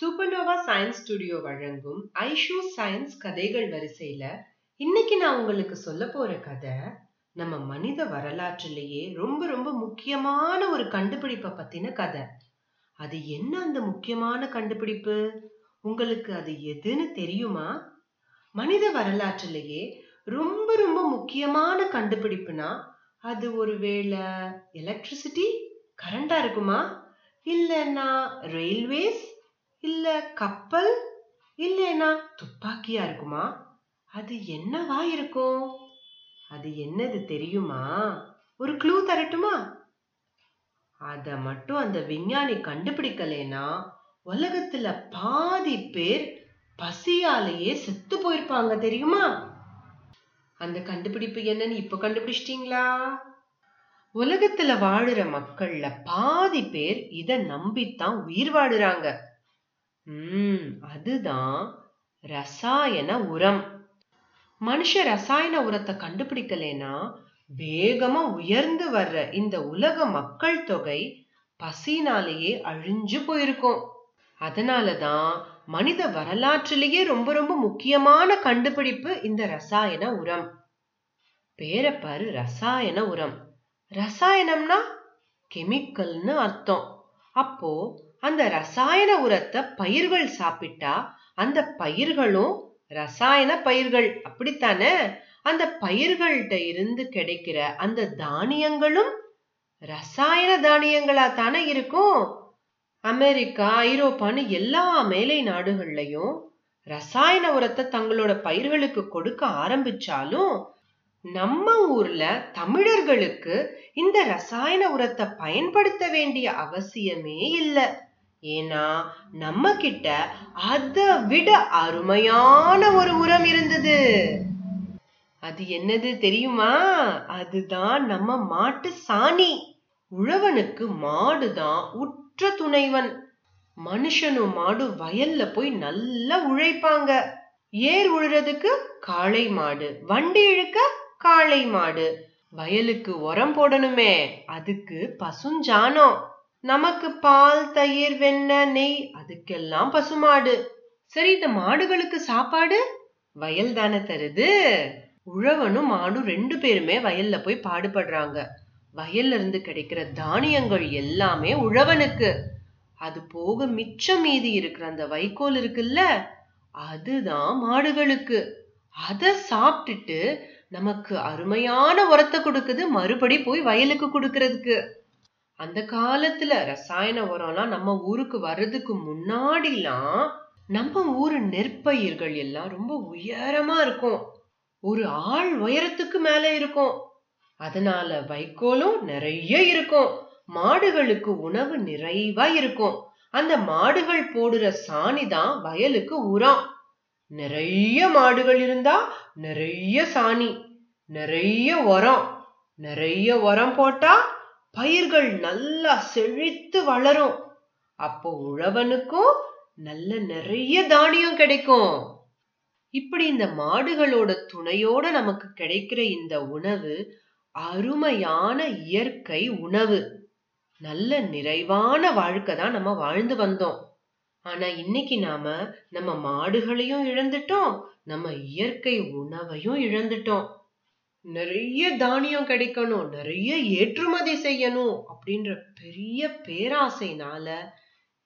Supernova science studio வழங்கும் Aishu science கதைகள் வரிசையில இன்னைக்கு நான் உங்களுக்கு சொல்ல போற கதை நம்ம மனித வரலாற்றிலேயே ரொம்ப ரொம்ப முக்கியமான ஒரு கண்டுபிடிப்பை பத்தின கதை. அது என்ன அந்த முக்கியமான கண்டுபிடிப்பு? உங்களுக்கு அது எதுன்னு தெரியுமா? மனித வரலாற்றிலேயே ரொம்ப ரொம்ப முக்கியமான கண்டுபிடிப்புனா அது ஒருவேளை எலக்ட்ரிசிட்டி கரண்டா இருக்குமா? இல்லைன்னா ரயில்வேஸ் இல்ல கப்பல்? இல்லைன்னா துப்பாக்கியா இருக்குமா? அது என்னவா இருக்கும்? அது என்னது தெரியுமா? ஒரு க்ளூ தரட்டுமா? அத மட்டும் அந்த விஞ்ஞானி கண்டுபிடிக்கலைன்னா உலகத்துல பாதி பேர் பசியாலேயே செத்து போயிருப்பாங்க தெரியுமா? அந்த கண்டுபிடிப்பு என்னன்னு இப்ப கண்டுபிடிச்சிட்டீங்களா? உலகத்துல வாழுற மக்கள்ல பாதி பேர் இத நம்பித்தான் உயிர் வாழுறாங்க. ம் அதுதான் ரசாயன உரம். மனுஷ ரசாயன உரத்தை கண்டுபிடிக்கலைன்னா வேகமா உயர்ந்து வர்ற இந்த உலக மக்கள் தொகை பசினாலேயே அழிஞ்சு போயிருக்கும். அதனாலதான் மனித வரலாற்றிலேயே ரொம்ப ரொம்ப முக்கியமான கண்டுபிடிப்பு இந்த ரசாயன உரம். பேரப்பாரு ரசாயன உரம். ரசாயனம்னா கெமிக்கல்னு அர்த்தம். அப்போ அந்த ரசாயன உரத்தை பயிர்கள் சாப்பிட்டா அந்த பயிர்களும் ரசாயன பயிர்கள் அப்படித்தானே? அந்த பயிர்கள்ட்ட இருந்து கிடைக்கிற அந்த தானியங்களும் ரசாயன தானியங்களா தானே இருக்கும்? அமெரிக்கா ஐரோப்பான்னு எல்லா மேலை நாடுகள்லையும் ரசாயன உரத்தை தங்களோட பயிர்களுக்கு கொடுக்க ஆரம்பிச்சாலும் நம்ம ஊர்ல தமிழர்களுக்கு இந்த ரசாயன உரத்தை பயன்படுத்த வேண்டிய அவசியமே இல்லை. ஏன்னா நம்ம கிட்ட அதை விட அருமையான ஒரு உரம் இருந்தது. அது என்னது தெரியுமா? அதுதான் நம்ம மாட்டு சாணி. உழவனுக்கு மாடுதான் உற்ற துணைவன். மனுஷனும் மாடு வயல்ல போய் நல்லா உழைப்பாங்க. ஏர் உழுறதுக்கு காளை மாடு வண்டி இழுக்க காளை மாடு. வயலுக்கு உரம் போடணுமே அதுக்கு பசுஞ்சாணம். நமக்கு பால் தயிர் வெண்ணெய் நெய் அதுக்கெல்லாம் பசுமாடு. சரி இந்த மாடுகளுக்கு சாப்பாடு? வயல் தானே தருது. உழவனும் மாடும் ரெண்டு பேருமே வயல்ல போய் பாடுபடுறாங்க. வயல்ல இருந்து கிடைக்கிற தானியங்கள் எல்லாமே உழவனுக்கு. அது போக மிச்சம் மீதி இருக்கிற அந்த வைக்கோல் இருக்குல்ல அதுதான் மாடுகளுக்கு. அதை சாப்பிட்டுட்டு நமக்கு அருமையான உரத்தை கொடுக்குது மறுபடி போய் வயலுக்கு கொடுக்கறதுக்கு. அந்த காலத்துல ரசாயன உரம்லாம் நம்ம ஊருக்கு வர்றதுக்கு முன்னாடிலாம் நம்ம ஊரு நெற்பயிர்கள் எல்லாம் ரொம்ப உயரமா இருக்கும். ஒரு ஆள் உயரத்துக்கு மேல இருக்கும். அதனால வைக்கோலும் நிறைய இருக்கும். மாடுகளுக்கு உணவு நிறைவா இருக்கும். அந்த மாடுகள் போடுற சாணி தான் வயலுக்கு உரம். நிறைய மாடுகள் இருந்தா நிறைய சாணி நிறைய உரம் நிறைய உரம் போட்டா பயிர்கள் நல்லா செழித்து வளரும். அப்போ உழவனுக்கும் நல்ல நிறைய தானியம் கிடைக்கும். இப்படி இந்த மாடுகளோட துணையோட நமக்கு கிடைக்கிற இந்த உணவு அருமையான இயற்கை உணவு. நல்ல நிறைவான வாழ்க்கை தான் நம்ம வாழ்ந்து வந்தோம். ஆனா இன்னைக்கு நாம நம்ம மாடுகளையும் இழந்துட்டோம். நம்ம இயற்கை உணவையும் இழந்துட்டோம். நிறைய தானியம் கிடைக்கணும் நிறைய ஏற்றுமதி செய்யணும் அப்படின்ற பெரிய பேராசைனால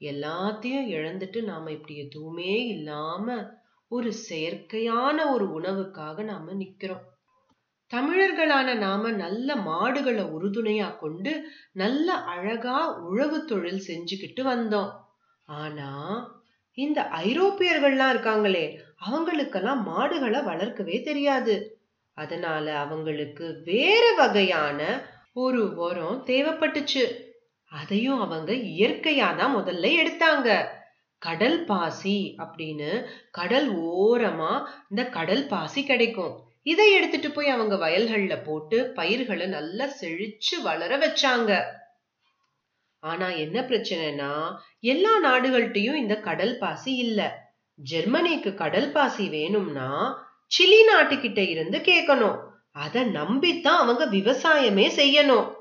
எல்லாத்தையும் இழந்துட்டு நாம இப்படி எதுவுமே இல்லாம ஒரு செயற்கையான ஒரு உணவுக்காக நாம நிக்கிறோம். தமிழர்களான நாம நல்ல மாடுகளை உறுதுணையா கொண்டு நல்ல அழகா உழவு தொழில் செஞ்சுக்கிட்டு வந்தோம். ஆனா இந்த ஐரோப்பியர்கள்லாம் இருக்காங்களே அவங்களுக்கெல்லாம் மாடுகளை வளர்க்கவே தெரியாது. அதனால அவங்களுக்கு வேற வகையான ஒரு உரம் தேவைப்பட்டுச்சு. அதையும் அவங்க இயற்கையா தான் முதல்ல எடுத்தாங்க. கடல் பாசி அப்படின்னு கடல் ஓரமா இந்த கடல் பாசி கிடைக்கும். இதை எடுத்துட்டு போய் அவங்க வயல்கள்ல போட்டு பயிர்களை நல்லா செழிச்சு வளர வச்சாங்க. ஆனா என்ன பிரச்சனைனா எல்லா நாடுகள்கிட்டயும் இந்த கடல் பாசி இல்ல. ஜெர்மனிக்கு கடல் பாசி வேணும்னா சிலி நாட்டுக்கிட்ட இருந்து கேட்கணும் அத நம்பித்தான் அவங்க விவசாயமே செய்யணும்.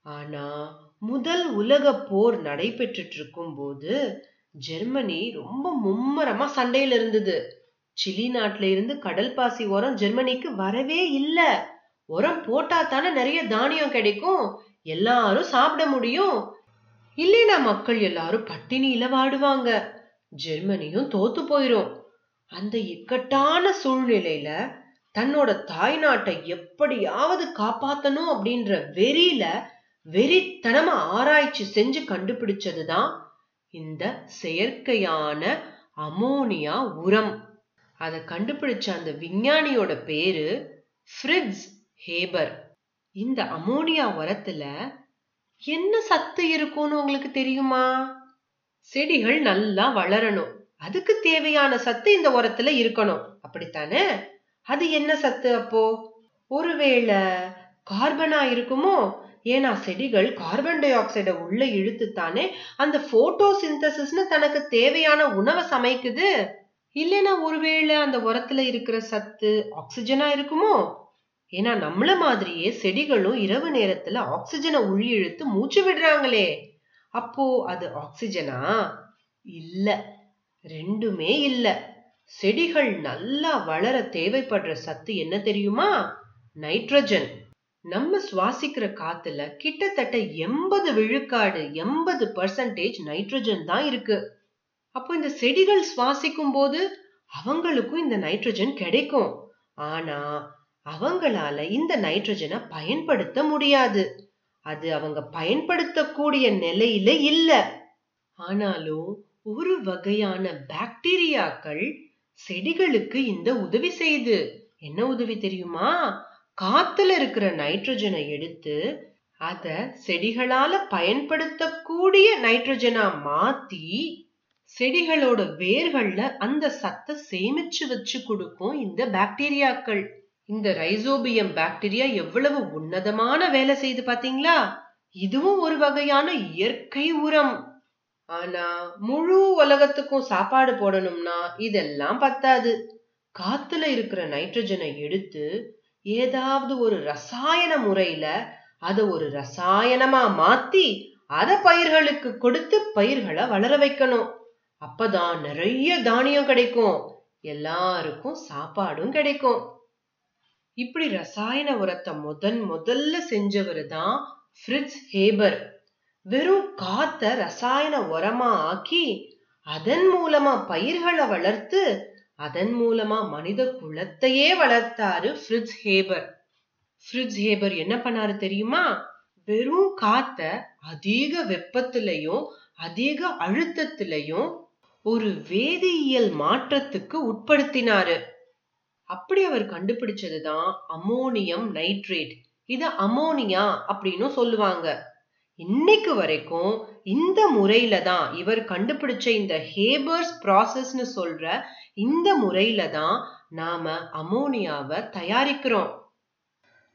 ஆனா முதல் உலக போர் நடைபெற்றுட்டு இருக்கும் போது ஜெர்மனி ரொம்ப மும்மரமா சண்டையில இருந்தது. சிலி நாட்டுல இருந்து கடல் பாசி உரம் ஜெர்மனிக்கு வரவே இல்ல. உரம் போட்டா தானே நிறைய தானியம் கிடைக்கும். எல்லாரும் சாப்பிட முடியும். இல்லைனா மக்கள் எல்லாரும் பட்டினியில வாடுவாங்க. ஜெர்மனியும் தோத்து போயிரும். அந்த இக்கட்டான சூழ்நிலையில தன்னோட தாய் நாட்டை எப்படியாவது காப்பாத்தணும் அப்படின்ற வெறியில வெறித்தனமா ஆராய்ச்சி செஞ்சு கண்டுபிடிச்சதுதான் இந்த செயற்கையான அமோனியா உரம். அதை கண்டுபிடிச்ச அந்த விஞ்ஞானியோட பேரு ஃப்ரிட்ஸ் ஹேபர். இந்த அமோனியா உரத்துல என்ன சத்து இருக்கும்னு உங்களுக்கு தெரியுமா? செடிகள் நல்லா வளரணும். அதுக்கு தேவையான சத்து இந்த உரத்துல இருக்கணும். அப்படித்தானே? அது என்ன சத்து அப்போ? ஒருவேளை கார்பனா இருக்குமோ? ஏன்னா செடிகள் கார்பன் டை ஆக்சைடை உள்ள இழுத்துத்தானே அந்த போட்டோ சிந்தசிஸ்னு தனக்கு தேவையான உணவை சமைக்குது. இல்லைன்னா ஒருவேளை அந்த உரத்துல இருக்கிற சத்து ஆக்சிஜனா இருக்குமோ? ஏன்னா நம்மள மாதிரியே செடிகளும் இரவு நேரத்துல ஆக்சிஜனை உள்ளிழுத்து மூச்சு விடுறாங்களே. அப்போ அது ஆக்சிஜனா? இல்லை. ரெண்டுமே இல்ல. செடிகள் நல்லா வளர தேவைப்படுற சத்து என்ன தெரியுமா? நைட்ரஜன். நம்ம சுவாசிக்கிற காத்துல கிட்டத்தட்ட எண்பது விழுக்காடு எண்பது பர்சன்டேஜ் நைட்ரஜன் தான் இருக்கு. அப்போ இந்த செடிகள் சுவாசிக்கும் போது அவங்களுக்கும் இந்த நைட்ரஜன் கிடைக்கும். ஆனா அவங்களால இந்த நைட்ரஜனை பயன்படுத்த முடியாது. அது அவங்க பயன்படுத்தக்கூடிய நிலையில இல்ல. ஆனாலும் ஒரு வகையான பாக்டீரியாக்கள் செடிகளுக்கு இந்த உதவி செய்யுது என்ன உதவி தெரியுமா? காத்துல இருக்கிற நைட்ரஜனை எடுத்து அத செடிகளால பயன்படுத்தக்கூடிய நைட்ரஜனா மாத்தி செடிகளோட வேர்கள்ல அந்த சத்தை சேமிச்சு வச்சு கொடுக்கும் இந்த பாக்டீரியாக்கள். இந்த ரைசோபியம் பாக்டீரியா எவ்வளவு உன்னதமான வேலை செய்து பாத்தீங்களா? இதுவும் ஒரு வகையான இயற்கை உரம். ஆனா முழு உலகத்துக்கும் சாப்பாடு போடணும்னா இதெல்லாம் பத்தாது. காத்துல இருக்கிற நைட்ரஜனை எடுத்து ஏதாவது ஒரு ரசாயன முறையில அத ஒரு ரசாயனமா மாத்தி அத பயிர்களுக்கு கொடுத்து பயிர்களை வளர வைக்கணும். அப்பதான் நிறைய தானியம் கிடைக்கும். எல்லாருக்கும் சாப்பாடும் கிடைக்கும். இப்படி ரசாயன உரத்தை முதன் முதல்ல செஞ்சவர் தான் ஃப்ரிட்ஸ் ஹேபர். வெறும் காத்த ரசாயன உரமா ஆக்கி அதன் மூலமா பயிர்களை வளர்த்து அதன் மூலமா மனித குலத்தையே வளர்த்தாரு ஃப்ரிட்ஸ் ஹேபர். ஃப்ரிட்ஸ் ஹேபர் என்ன பண்ணாரு தெரியுமா? வெறும் காத்த அதிக வெப்பத்திலையும் அதிக அழுத்தத்திலையும் ஒரு வேதியியல் மாற்றத்துக்கு உட்படுத்தினாரு. அப்படி அவர் கண்டுபிடிச்சதுதான் அமோனியம் நைட்ரேட். இது அமோனியா அப்படின்னு சொல்லுவாங்க. இன்னைக்கு வரைக்கும் இந்த முறையில தான் இவர் கண்டுபிடிச்ச இந்த ஹேபர்ஸ் ப்ராசஸ்னு சொல்ற இந்த முறையில தான் நாம அமோனியாவை தயாரிக்கிறோம்.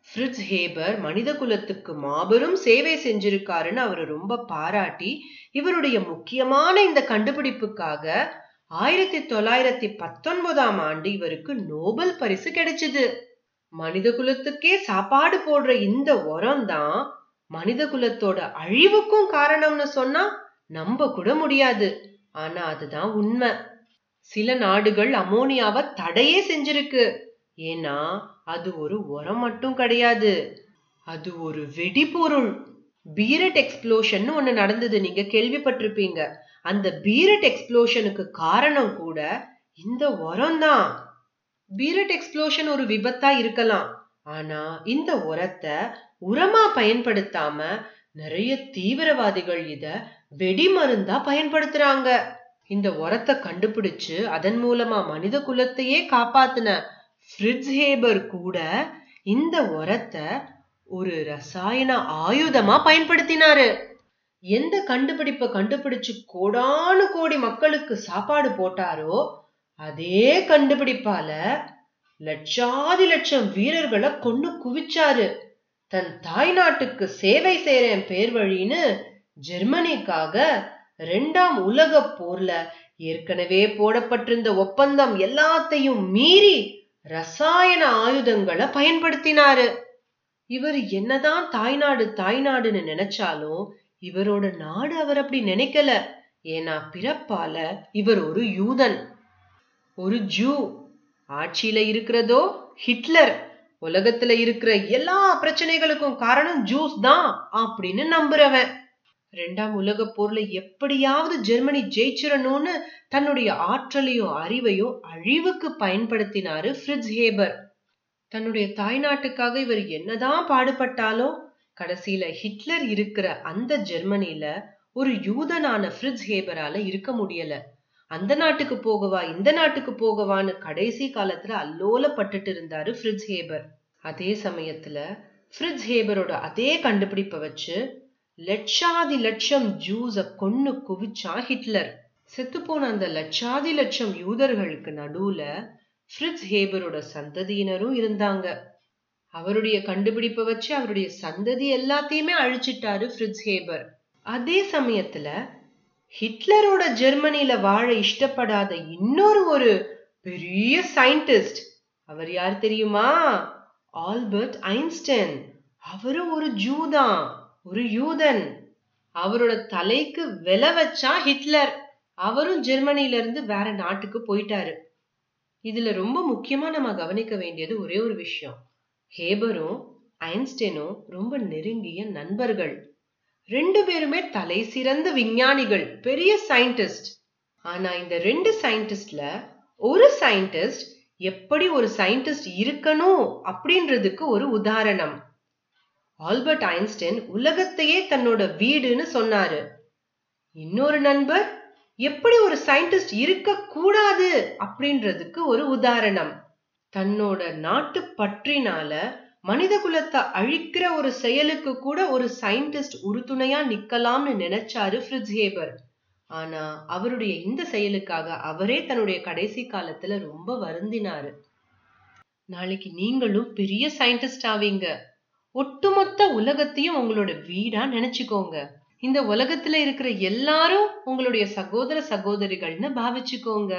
ஃப்ரிட்ஸ் ஹேபர் மனித குலத்துக்கு மாபெரும் சேவை செஞ்சிருக்காருன்னு அவர் ரொம்ப பாராட்டி இவருடைய முக்கியமான இந்த கண்டுபிடிப்புக்காக ஆயிரத்தி தொள்ளாயிரத்தி பத்தொன்பதாம் ஆண்டு இவருக்கு நோபல் பரிசு கிடைச்சது. மனித குலத்துக்கே சாப்பாடு போடுற இந்த உரம் தான் மனித குலத்தோட அழிவுக்கும் காரணம்னு சொன்னா நம்ப கூட முடியாது. ஆனா அதுதான் உண்மை. சில நாடுகள் அமோனியாவை தடையே செஞ்சிருக்கு. ஏன்னா அது ஒரு உரம் மட்டும் கிடையாது. அது ஒரு வெடிபொருள். பீரட் எக்ஸ்ப்ளோஷன் ஒண்ணு நடந்தது. நீங்க கேள்விப்பட்டிருப்பீங்க. அந்த பீரட் எக்ஸ்ப்ளோஷனுக்கு காரணம் கூட இந்த உரம் தான் பீரட் எக்ஸ்ப்ளோஷன் ஒரு விபத்தா இருக்கலாம். ஆனா இந்த உரத்தை உரமா பயன்படுத்தாம நிறைய தீவிரவாதிகள் இத வெடிமருந்தா பயன்படுத்துறாங்க. இந்த உரத்தை கண்டுபிடிச்சு அதன் மூலமா மனித குலத்தையே காப்பாத்தின ஃப்ரிட்ஸ் ஹேபர் கூட இந்த உரத்தை ஒரு ரசாயன ஆயுதமா பயன்படுத்தினாரு. எந்த கண்டுபிடிப்பை கண்டுபிடிச்சு கோடானு கோடி மக்களுக்கு சாப்பாடு போட்டாரோ அதே கண்டுபிடிப்பால லட்சாதி லட்சம் வீரர்களை கொண்டு குவிச்சாரு. தன் தாய் நாட்டுக்கு சேவை செய்யறேன் பேர் வழின்னு ஜெர்மனிக்காக ரெண்டாம் உலக போர்ல ஏற்கனவே போடப்பட்டிருந்த ஒப்பந்தம் எல்லாத்தையும் மீறி ரசாயன ஆயுதங்களை பயன்படுத்தினாரு. இவர் என்னதான் தாய்நாடு தாய்நாடுன்னு நினைச்சாலும் இவரோட நாடு அவர் அப்படி நினைக்கல. ஏன்னா பிறப்பால இவர் ஒரு யூதன் ஒரு ஜூ. ஆட்சியில இருக்கிறதோ ஹிட்லர் உலகத்துல இருக்கிற எல்லா பிரச்சனைகளுக்கும் காரணம் ஜூஸ் தான் அப்படின்னு நம்புறவன். ரெண்டாம் உலக போர்ல எப்படியாவது ஜெர்மனி ஜெயிச்சிடணும்னு தன்னுடைய ஆற்றலையும் அறிவையும் அழிவுக்கு பயன்படுத்தினாரு ஃப்ரிட்ஸ் ஹேபர். தன்னுடைய தாய்நாட்டுக்காக இவர் என்னதான் பாடுபட்டாலும் கடைசியில ஹிட்லர் இருக்கிற அந்த ஜெர்மனில ஒரு யூதனான ஃப்ரிட்ஸ் ஹேபரால இருக்க முடியல. அந்த நாட்டுக்கு போகவா இந்த நாட்டுக்கு போகவான்னு கடைசி காலத்துல அல்லோலப்பட்டுட்டு இருந்தாரு ஃப்ரிட்ஸ் ஹேபர். அதே சமயத்துல ஃப்ரிட்ஸ் ஹேபரோட அதே கண்டுபிடிப்பை வச்சு லட்சாதி லட்சம் ஜூஸ கொன்னு குவிச்சா ஹிட்லர். செத்துப்போன அந்த லட்சாதி லட்சம் யூதர்களுக்கு நடுவுல ஃப்ரிட்ஸ் ஹேபரோட சந்ததியினரும் இருந்தாங்க. அவருடைய கண்டுபிடிப்பை வச்சு அவருடைய சந்ததி எல்லாத்தையுமே அழிச்சிட்டாரு ஃப்ரிட்ஸ் ஹேபர். அதே சமயத்துல ஹிட்லரோட ஜெர்மனியில வாழ இஷ்டப்படாத இன்னொரு ஒரு பெரிய சயின்டிஸ்ட். அவர் யார் தெரியுமா? Albert Einstein. அவரும் ஒரு ஜூதான் ஒரு யூதன். அவரோட தலைக்கு வில வச்சா ஹிட்லர். அவரும் ஜெர்மனில இருந்து வேற நாட்டுக்கு போயிட்டாரு. இதுல ரொம்ப முக்கியமா நம்ம கவனிக்க வேண்டியது ஒரே ஒரு விஷயம். ஹேபரும் ஐன்ஸ்டைனும் ரொம்ப நெருங்கிய நண்பர்கள். ரெண்டு பேருமே தலை சிறந்த விஞ்ஞானிகள் பெரிய சயின்டிஸ்ட் ஆனா இந்த ரெண்டு சயின்டிஸ்ட்ல ஒரு சயின்டிஸ்ட் எப்படி ஒரு சயின்டிஸ்ட் இருக்கணும் அப்படின்றதுக்கு ஒரு உதாரணம். ஆல்பர்ட் ஐன்ஸ்டைன் உலகத்தையே தன்னோட வீடுன்னு சொன்னாரு. இன்னொரு நண்பர் எப்படி ஒரு சயின்டிஸ்ட் இருக்க கூடாது அப்படின்றதுக்கு ஒரு உதாரணம். தன்னோட நாட்டு பற்றினால மனித குலத்தை அழிக்கிற ஒரு செயலுக்கு கூட ஒரு சயின்டிஸ்ட் உறுதுணையா நிக்கலாம்னு நினைச்சாரு ஃப்ரிட்ஸ் ஹேபர் ஆனா அவருடைய இந்த செயலுக்காக அவரே தன்னுடைய கடைசி காலத்துல ரொம்ப வருந்தினாரு. நாளைக்கு நீங்களும் பெரிய சயின்டிஸ்ட் ஆவீங்க. ஒட்டுமொத்த உலகத்தையும் உங்களோட வீடா நினைச்சுக்கோங்க. இந்த உலகத்துல இருக்கிற எல்லாரும் உங்களுடைய சகோதர சகோதரிகள்னு பாவிச்சுக்கோங்க.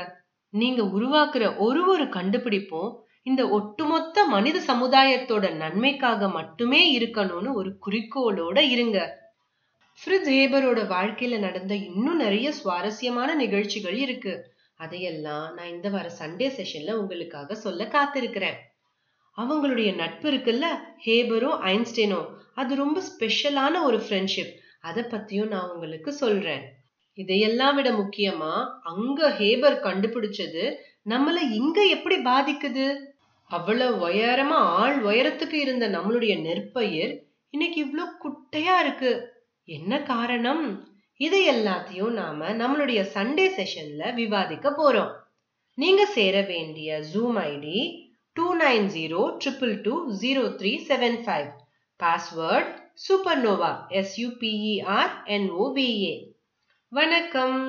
நீங்க உருவாக்குற ஒரு ஒரு கண்டுபிடிப்பும் இந்த ஒட்டுமொத்த மனித சமுதாயத்தோட நன்மைக்காக மட்டுமே இருக்கணும்னு ஒரு குறிக்கோளோட இருங்க. ஃப்ரிட்ஸ் ஹேபரோட வாழ்க்கையில நடந்த இன்னும் நிறைய சுவாரஸ்யமான நிகழ்ச்சிகள் இருக்கு. அதையெல்லாம் நான் இந்த வார சண்டே செஷன்ல உங்களுக்காக சொல்ல காத்திருக்கிறேன். அவங்களுடைய நட்பு இருக்குல்ல ஹேபரும் ஐன்ஸ்டைனும் அது ரொம்ப ஸ்பெஷலான ஒரு ஃப்ரெண்ட்ஷிப் அதை பத்தியும் நான் உங்களுக்கு சொல்றேன். இதையெல்லாம் விட முக்கியமா அங்க ஹேபர் கண்டுபிடிச்சது நம்மள இங்க எப்படி பாதிக்குது? அவ்வளவு உயரமா ஆள் உயரத்துக்கு இருந்த நம்மளுடைய நெற்பயிர் இன்னைக்கு இவ்வளோ குட்டையா இருக்கு. என்ன காரணம்? இதை எல்லாத்தையும் நாம நம்மளுடைய சண்டே செஷன்ல விவாதிக்க போறோம். நீங்க சேர வேண்டிய Zoom ID two nine zero triple two zero three seven five password supernova S U P E R N O V A வணக்கம்.